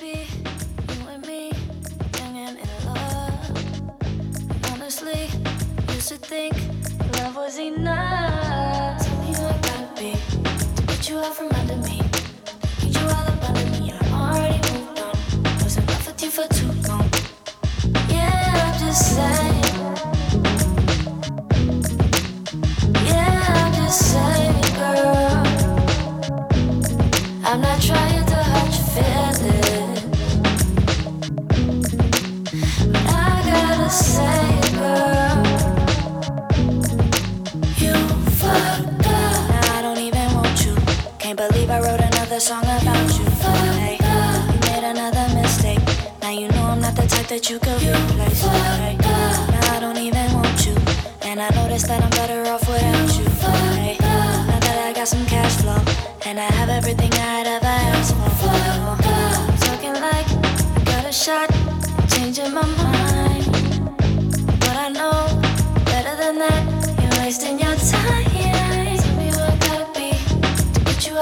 be you and me, young and in love. Honestly, used to think love was enough. Tell me what gotta be to put you out from under me. Need you all up under me, I'm already moved on. Was in love with you for too long. Yeah, I'm just saying.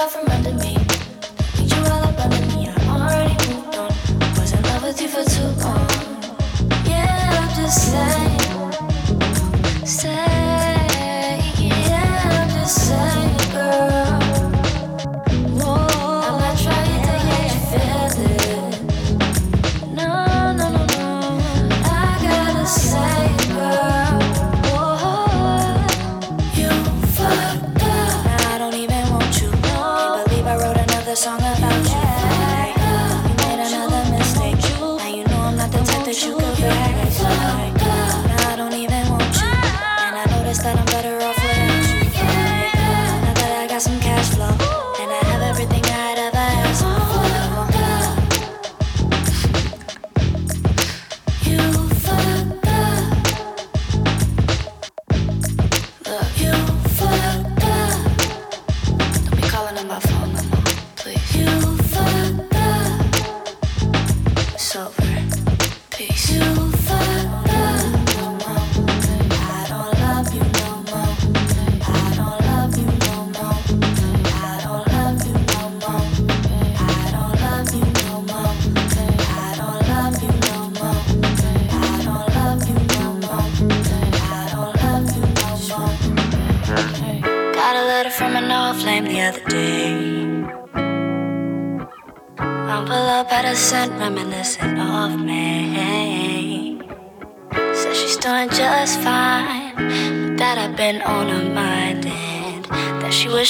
from under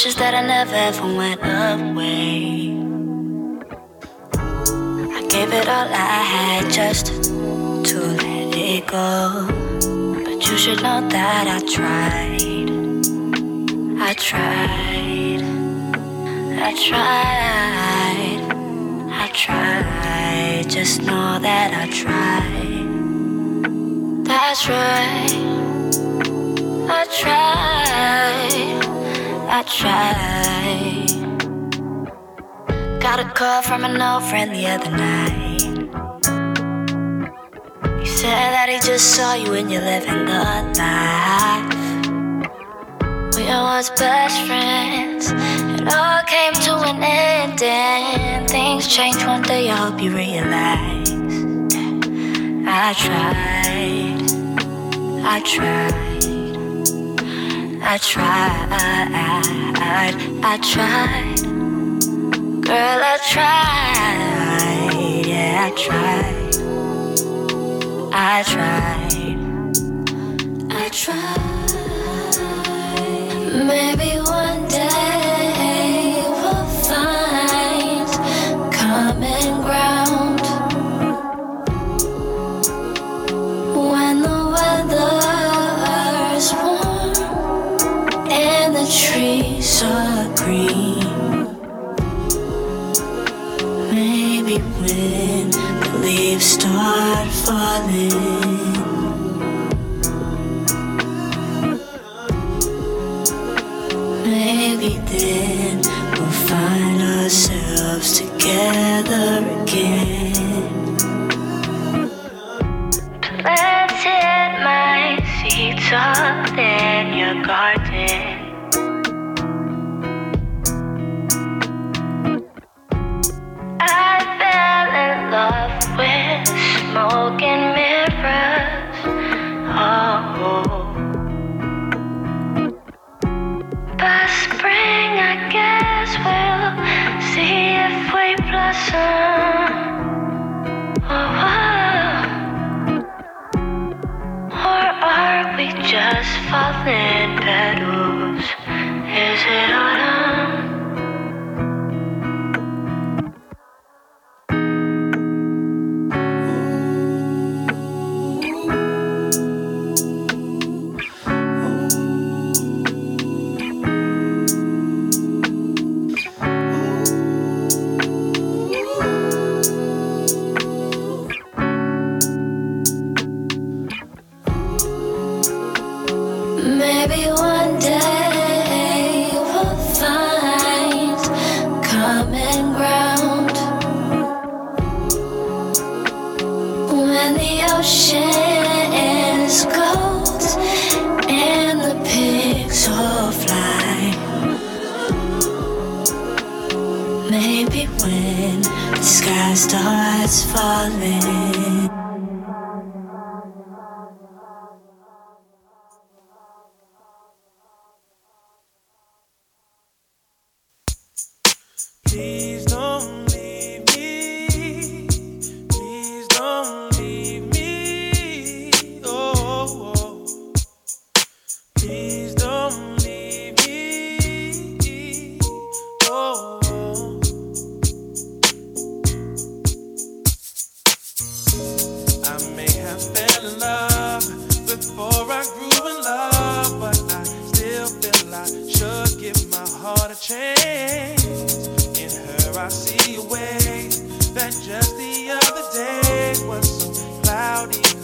wishes that I never change one day, I hope you realize. I tried, I tried, I tried, I tried. Girl, I tried, yeah, I tried, I tried.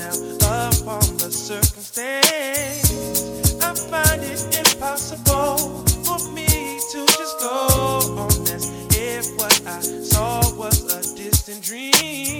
now upon the circumstance. I find it impossible for me to just go on as if what I saw was a distant dream.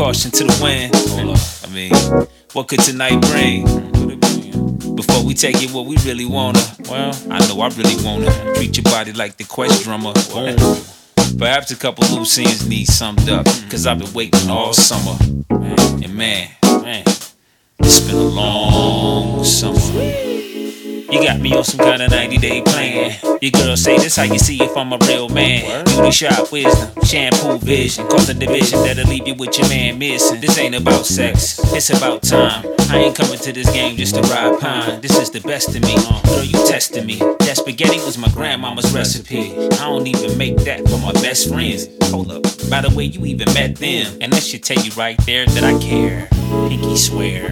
Caution to the wind. I mean, what could tonight bring? What it mean? Before we take it what we really wanna. Well, I know I really wanna treat your body like the quest drummer. Perhaps a couple loose ends need summed up. Mm. Cause I've been waiting all summer. And man, man. it's been a long summer. You got me on some kind of 90 day plan. Your girl say this how you see if I'm a real man. Beauty shot wisdom, shampoo vision, cause a division that'll leave you with your man missing. This ain't about sex, it's about time. I ain't coming to this game just to ride pine. This is the best of me. Uh, girl, you testing me. That spaghetti was my grandmama's recipe. I don't even make that for my best friends. Hold up. By the way, you even met them. And that should tell you right there that I care. Pinky swear.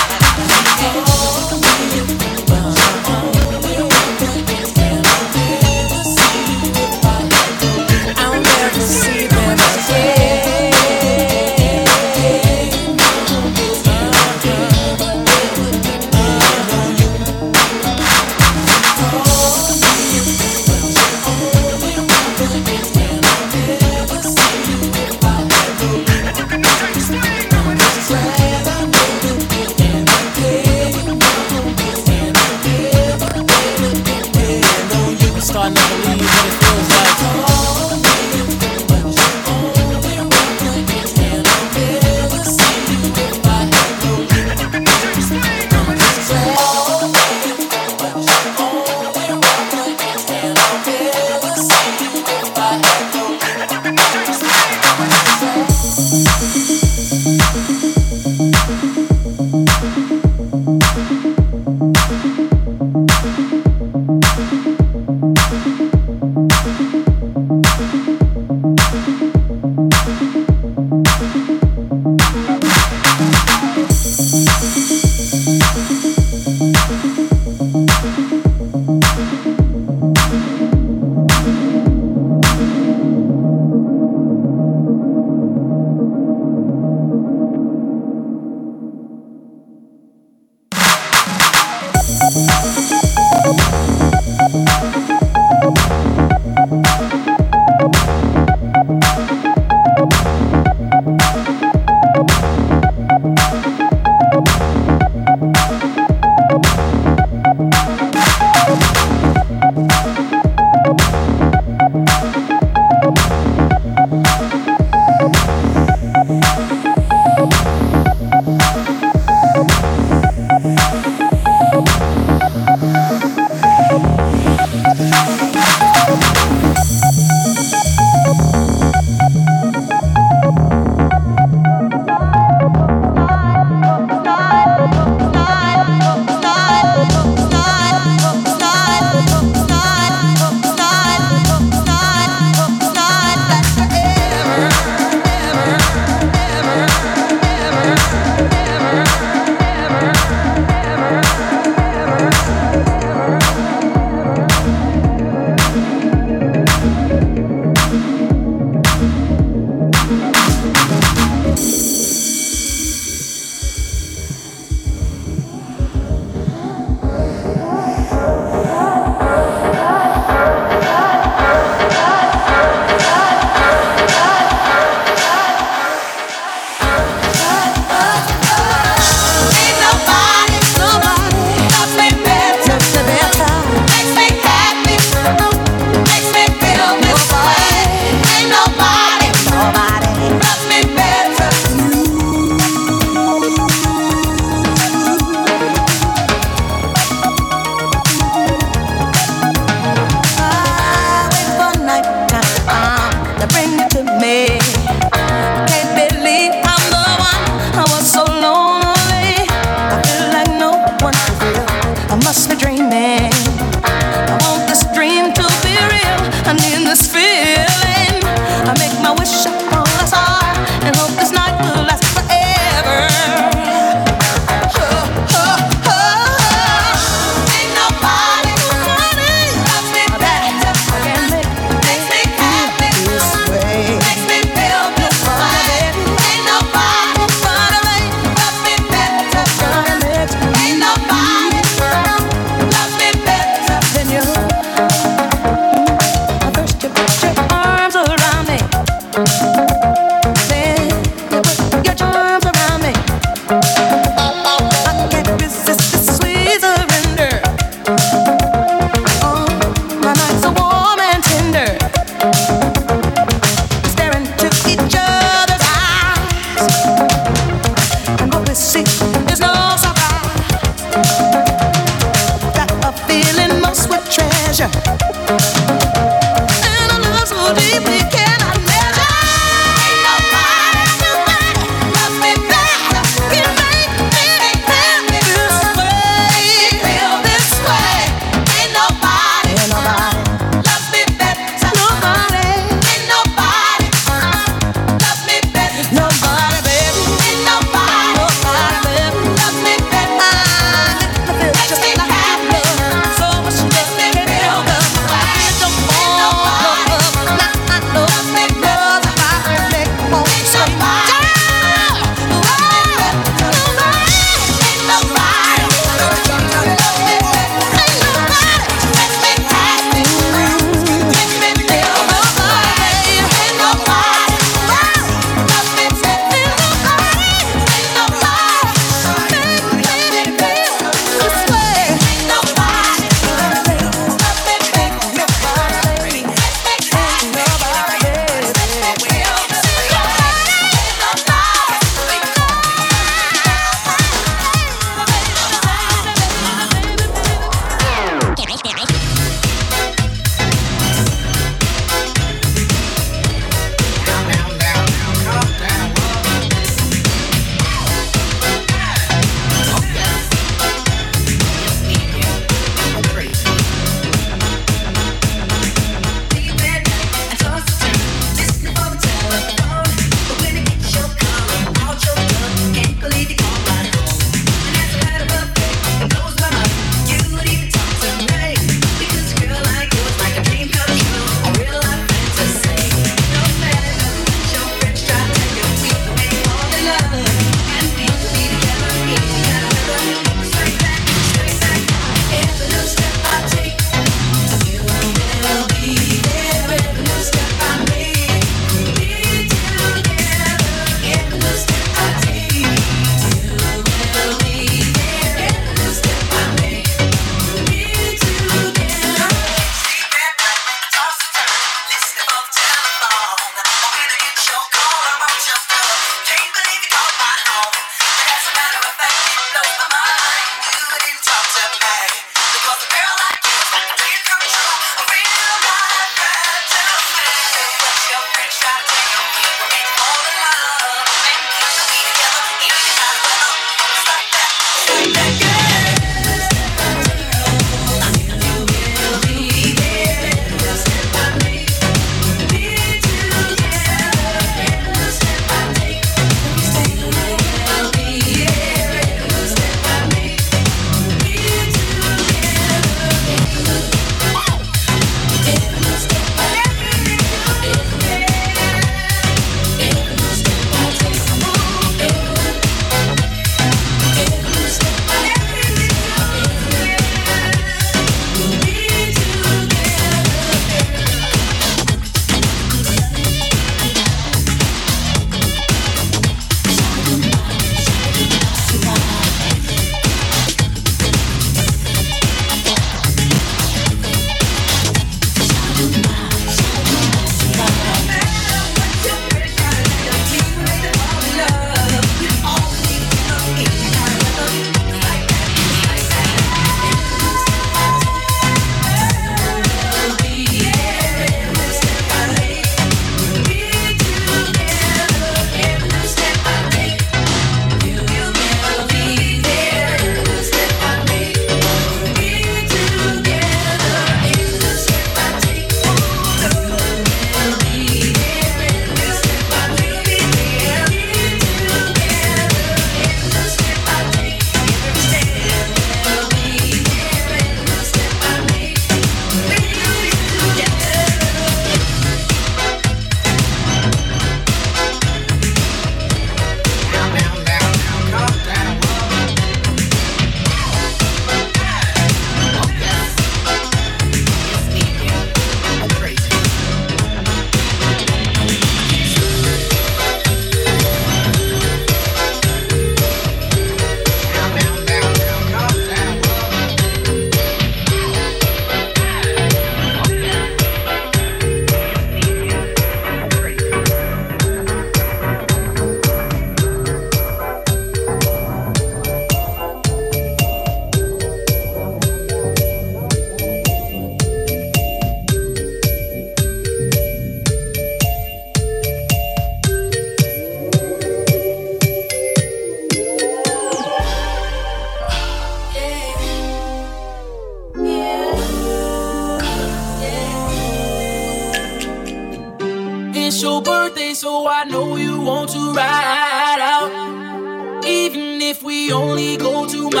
it's your birthday, so I know you want to ride out. Even if we only go to my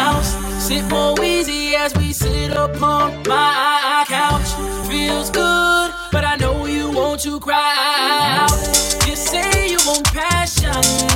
house, sit more easy as we sit upon my couch. Feels good, but I know you want to cry out. You say you want passion.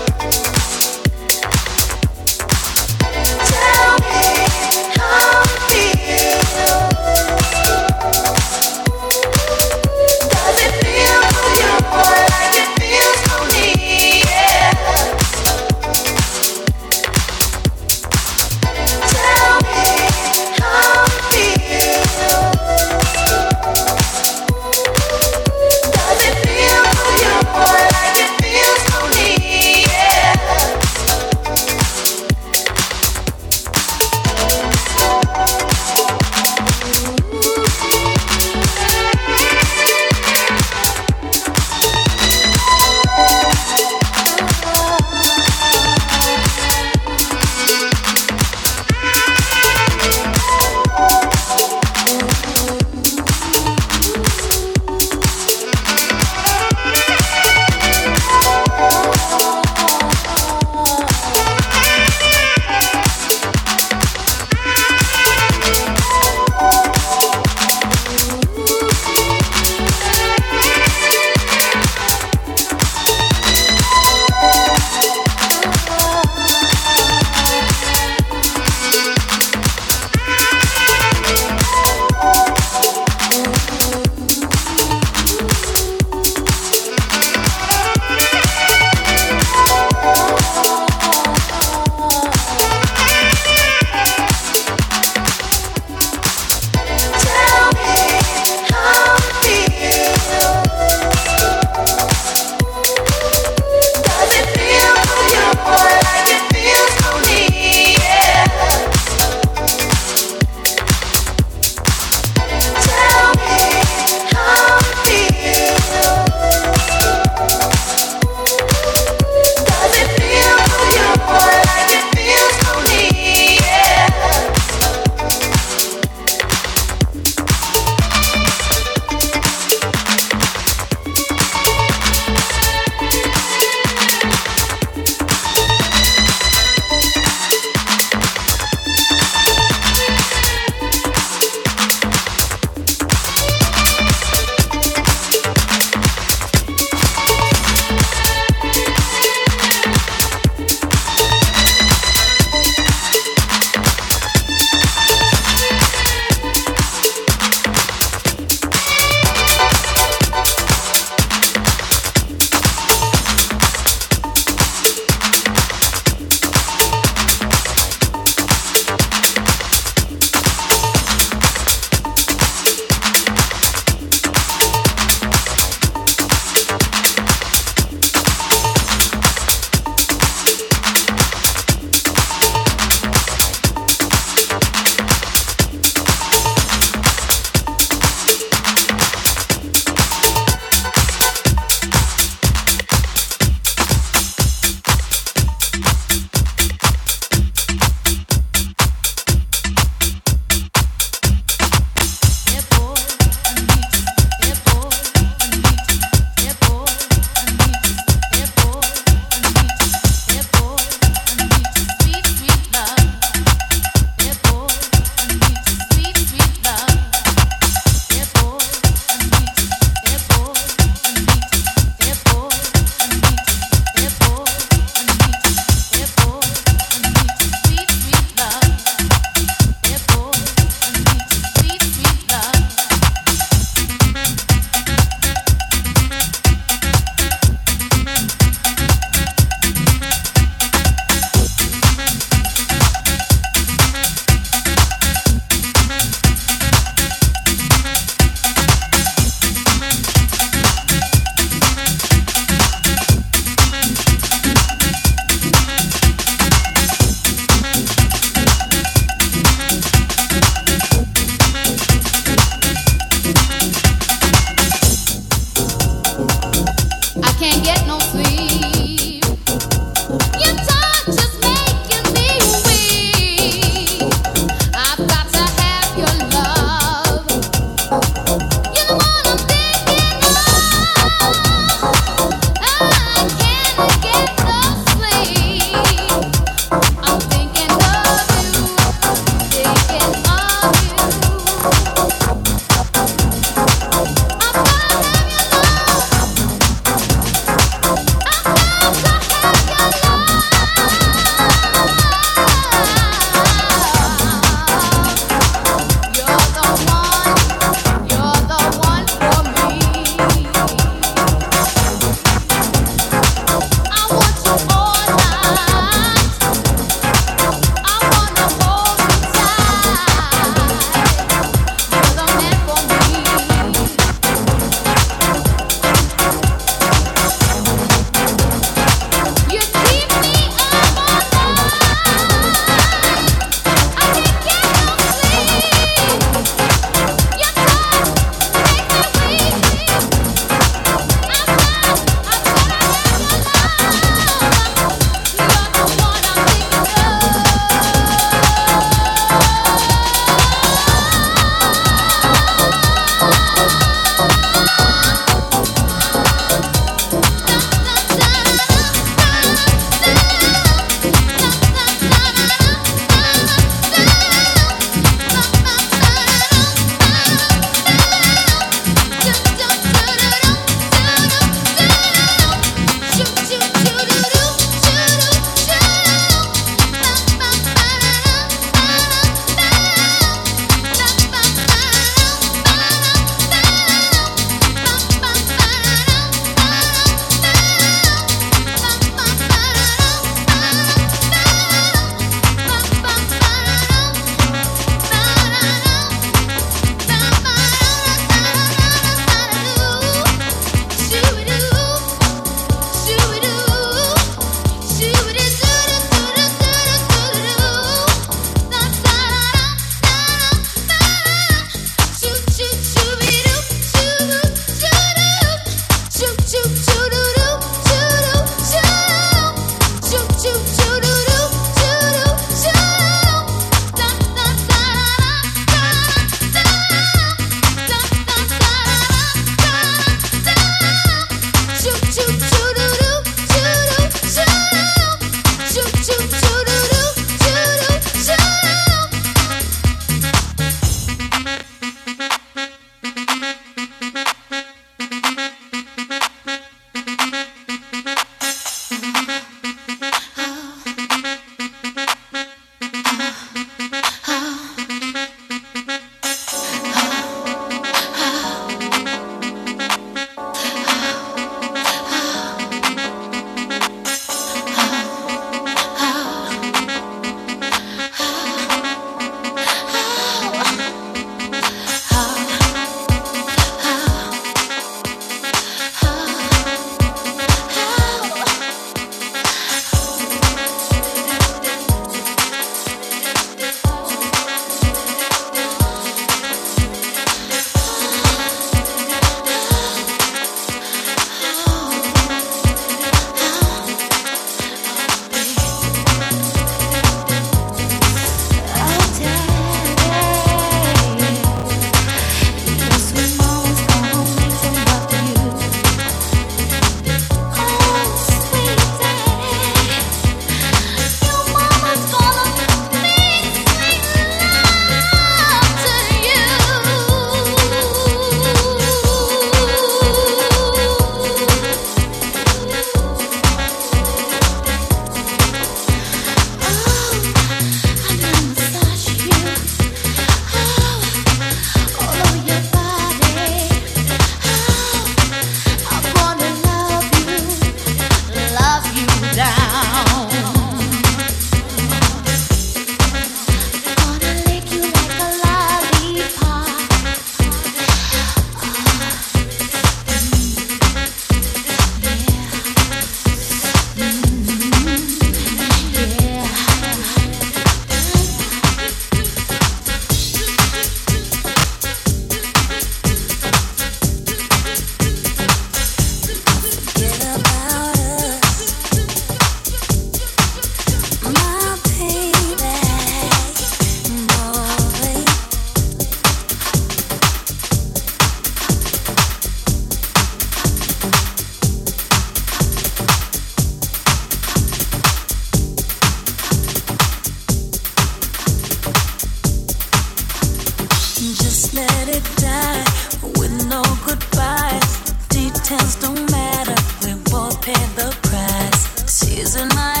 my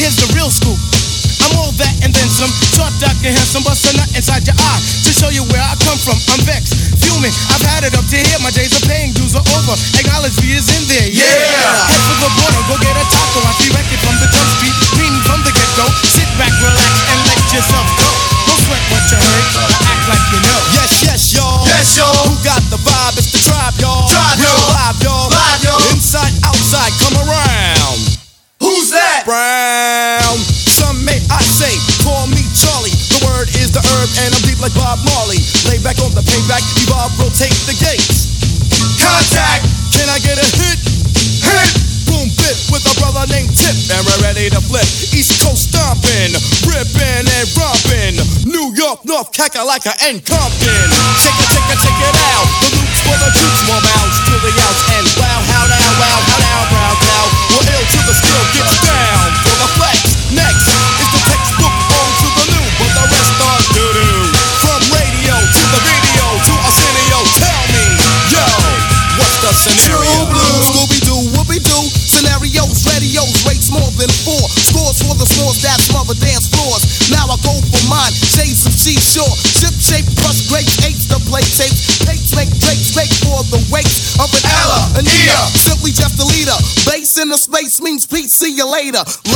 here's the real scoop. like a like I and Compton. later.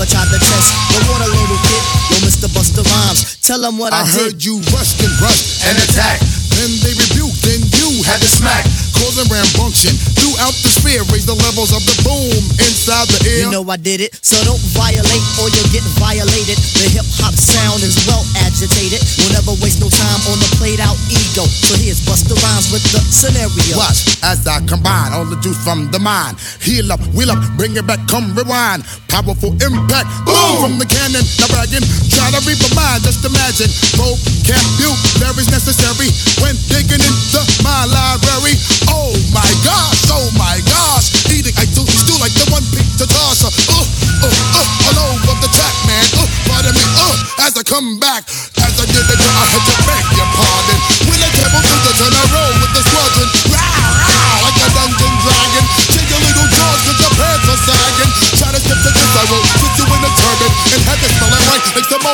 never tried to test. But what a little kid, yo, Mr. Busta Rhymes. Tell them what I, I did. heard you rushed and rushed and attacked. Then they rebuked, then you had to smack causing rambunction throughout the sphere. Raise the levels of the boom inside the ear. You know I did it, so don't violate or you'll get violated. The hip hop sound is well agitated. We'll never waste no time on the played out ego. So here's Busta Rhymes with the scenario. Watch as I combine all the juice from the mind. Heal up, wheel up, bring it back, come rewind powerful impact. Boom from the cannon, now bragging. Try to read my mind, just imagine. Vocabulary's necessary when digging into my library. Oh my gosh, oh my gosh. Eating, I do, still like the one pizza tosser. Uh, uh, uh, all over the track, man. Uh, pardon me, uh, as I come back. As I did it, I had to beg your pardon.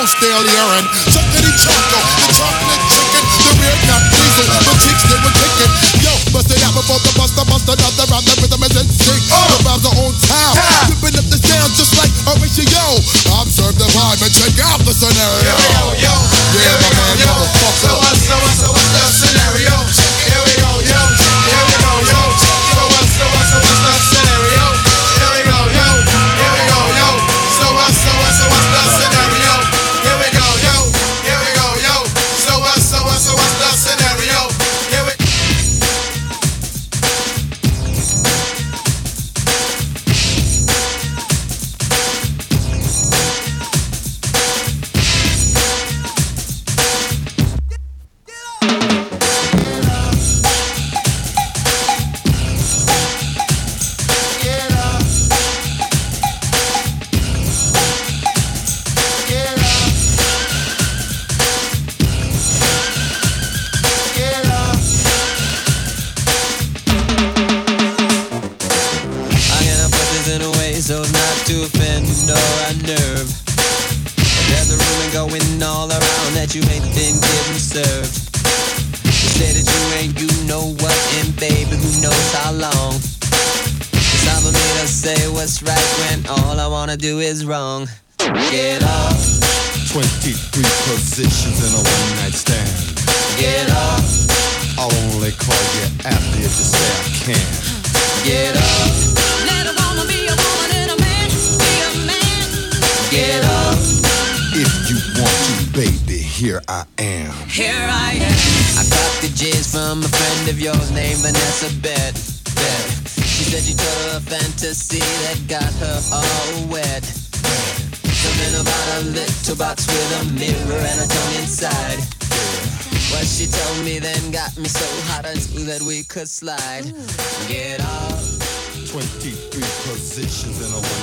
on stale urine. Chuckity choco, the chocolate chicken, the rear not diesel, the cheeks they were kicking. Yo, bust it out before the buster, bust another round, the rhythm is in sync. The rhymes are on top, yeah. ripping up the sound just like a Horatio. Observe the vibe and check out the scenario. could slide. Get up. 23 positions in a row.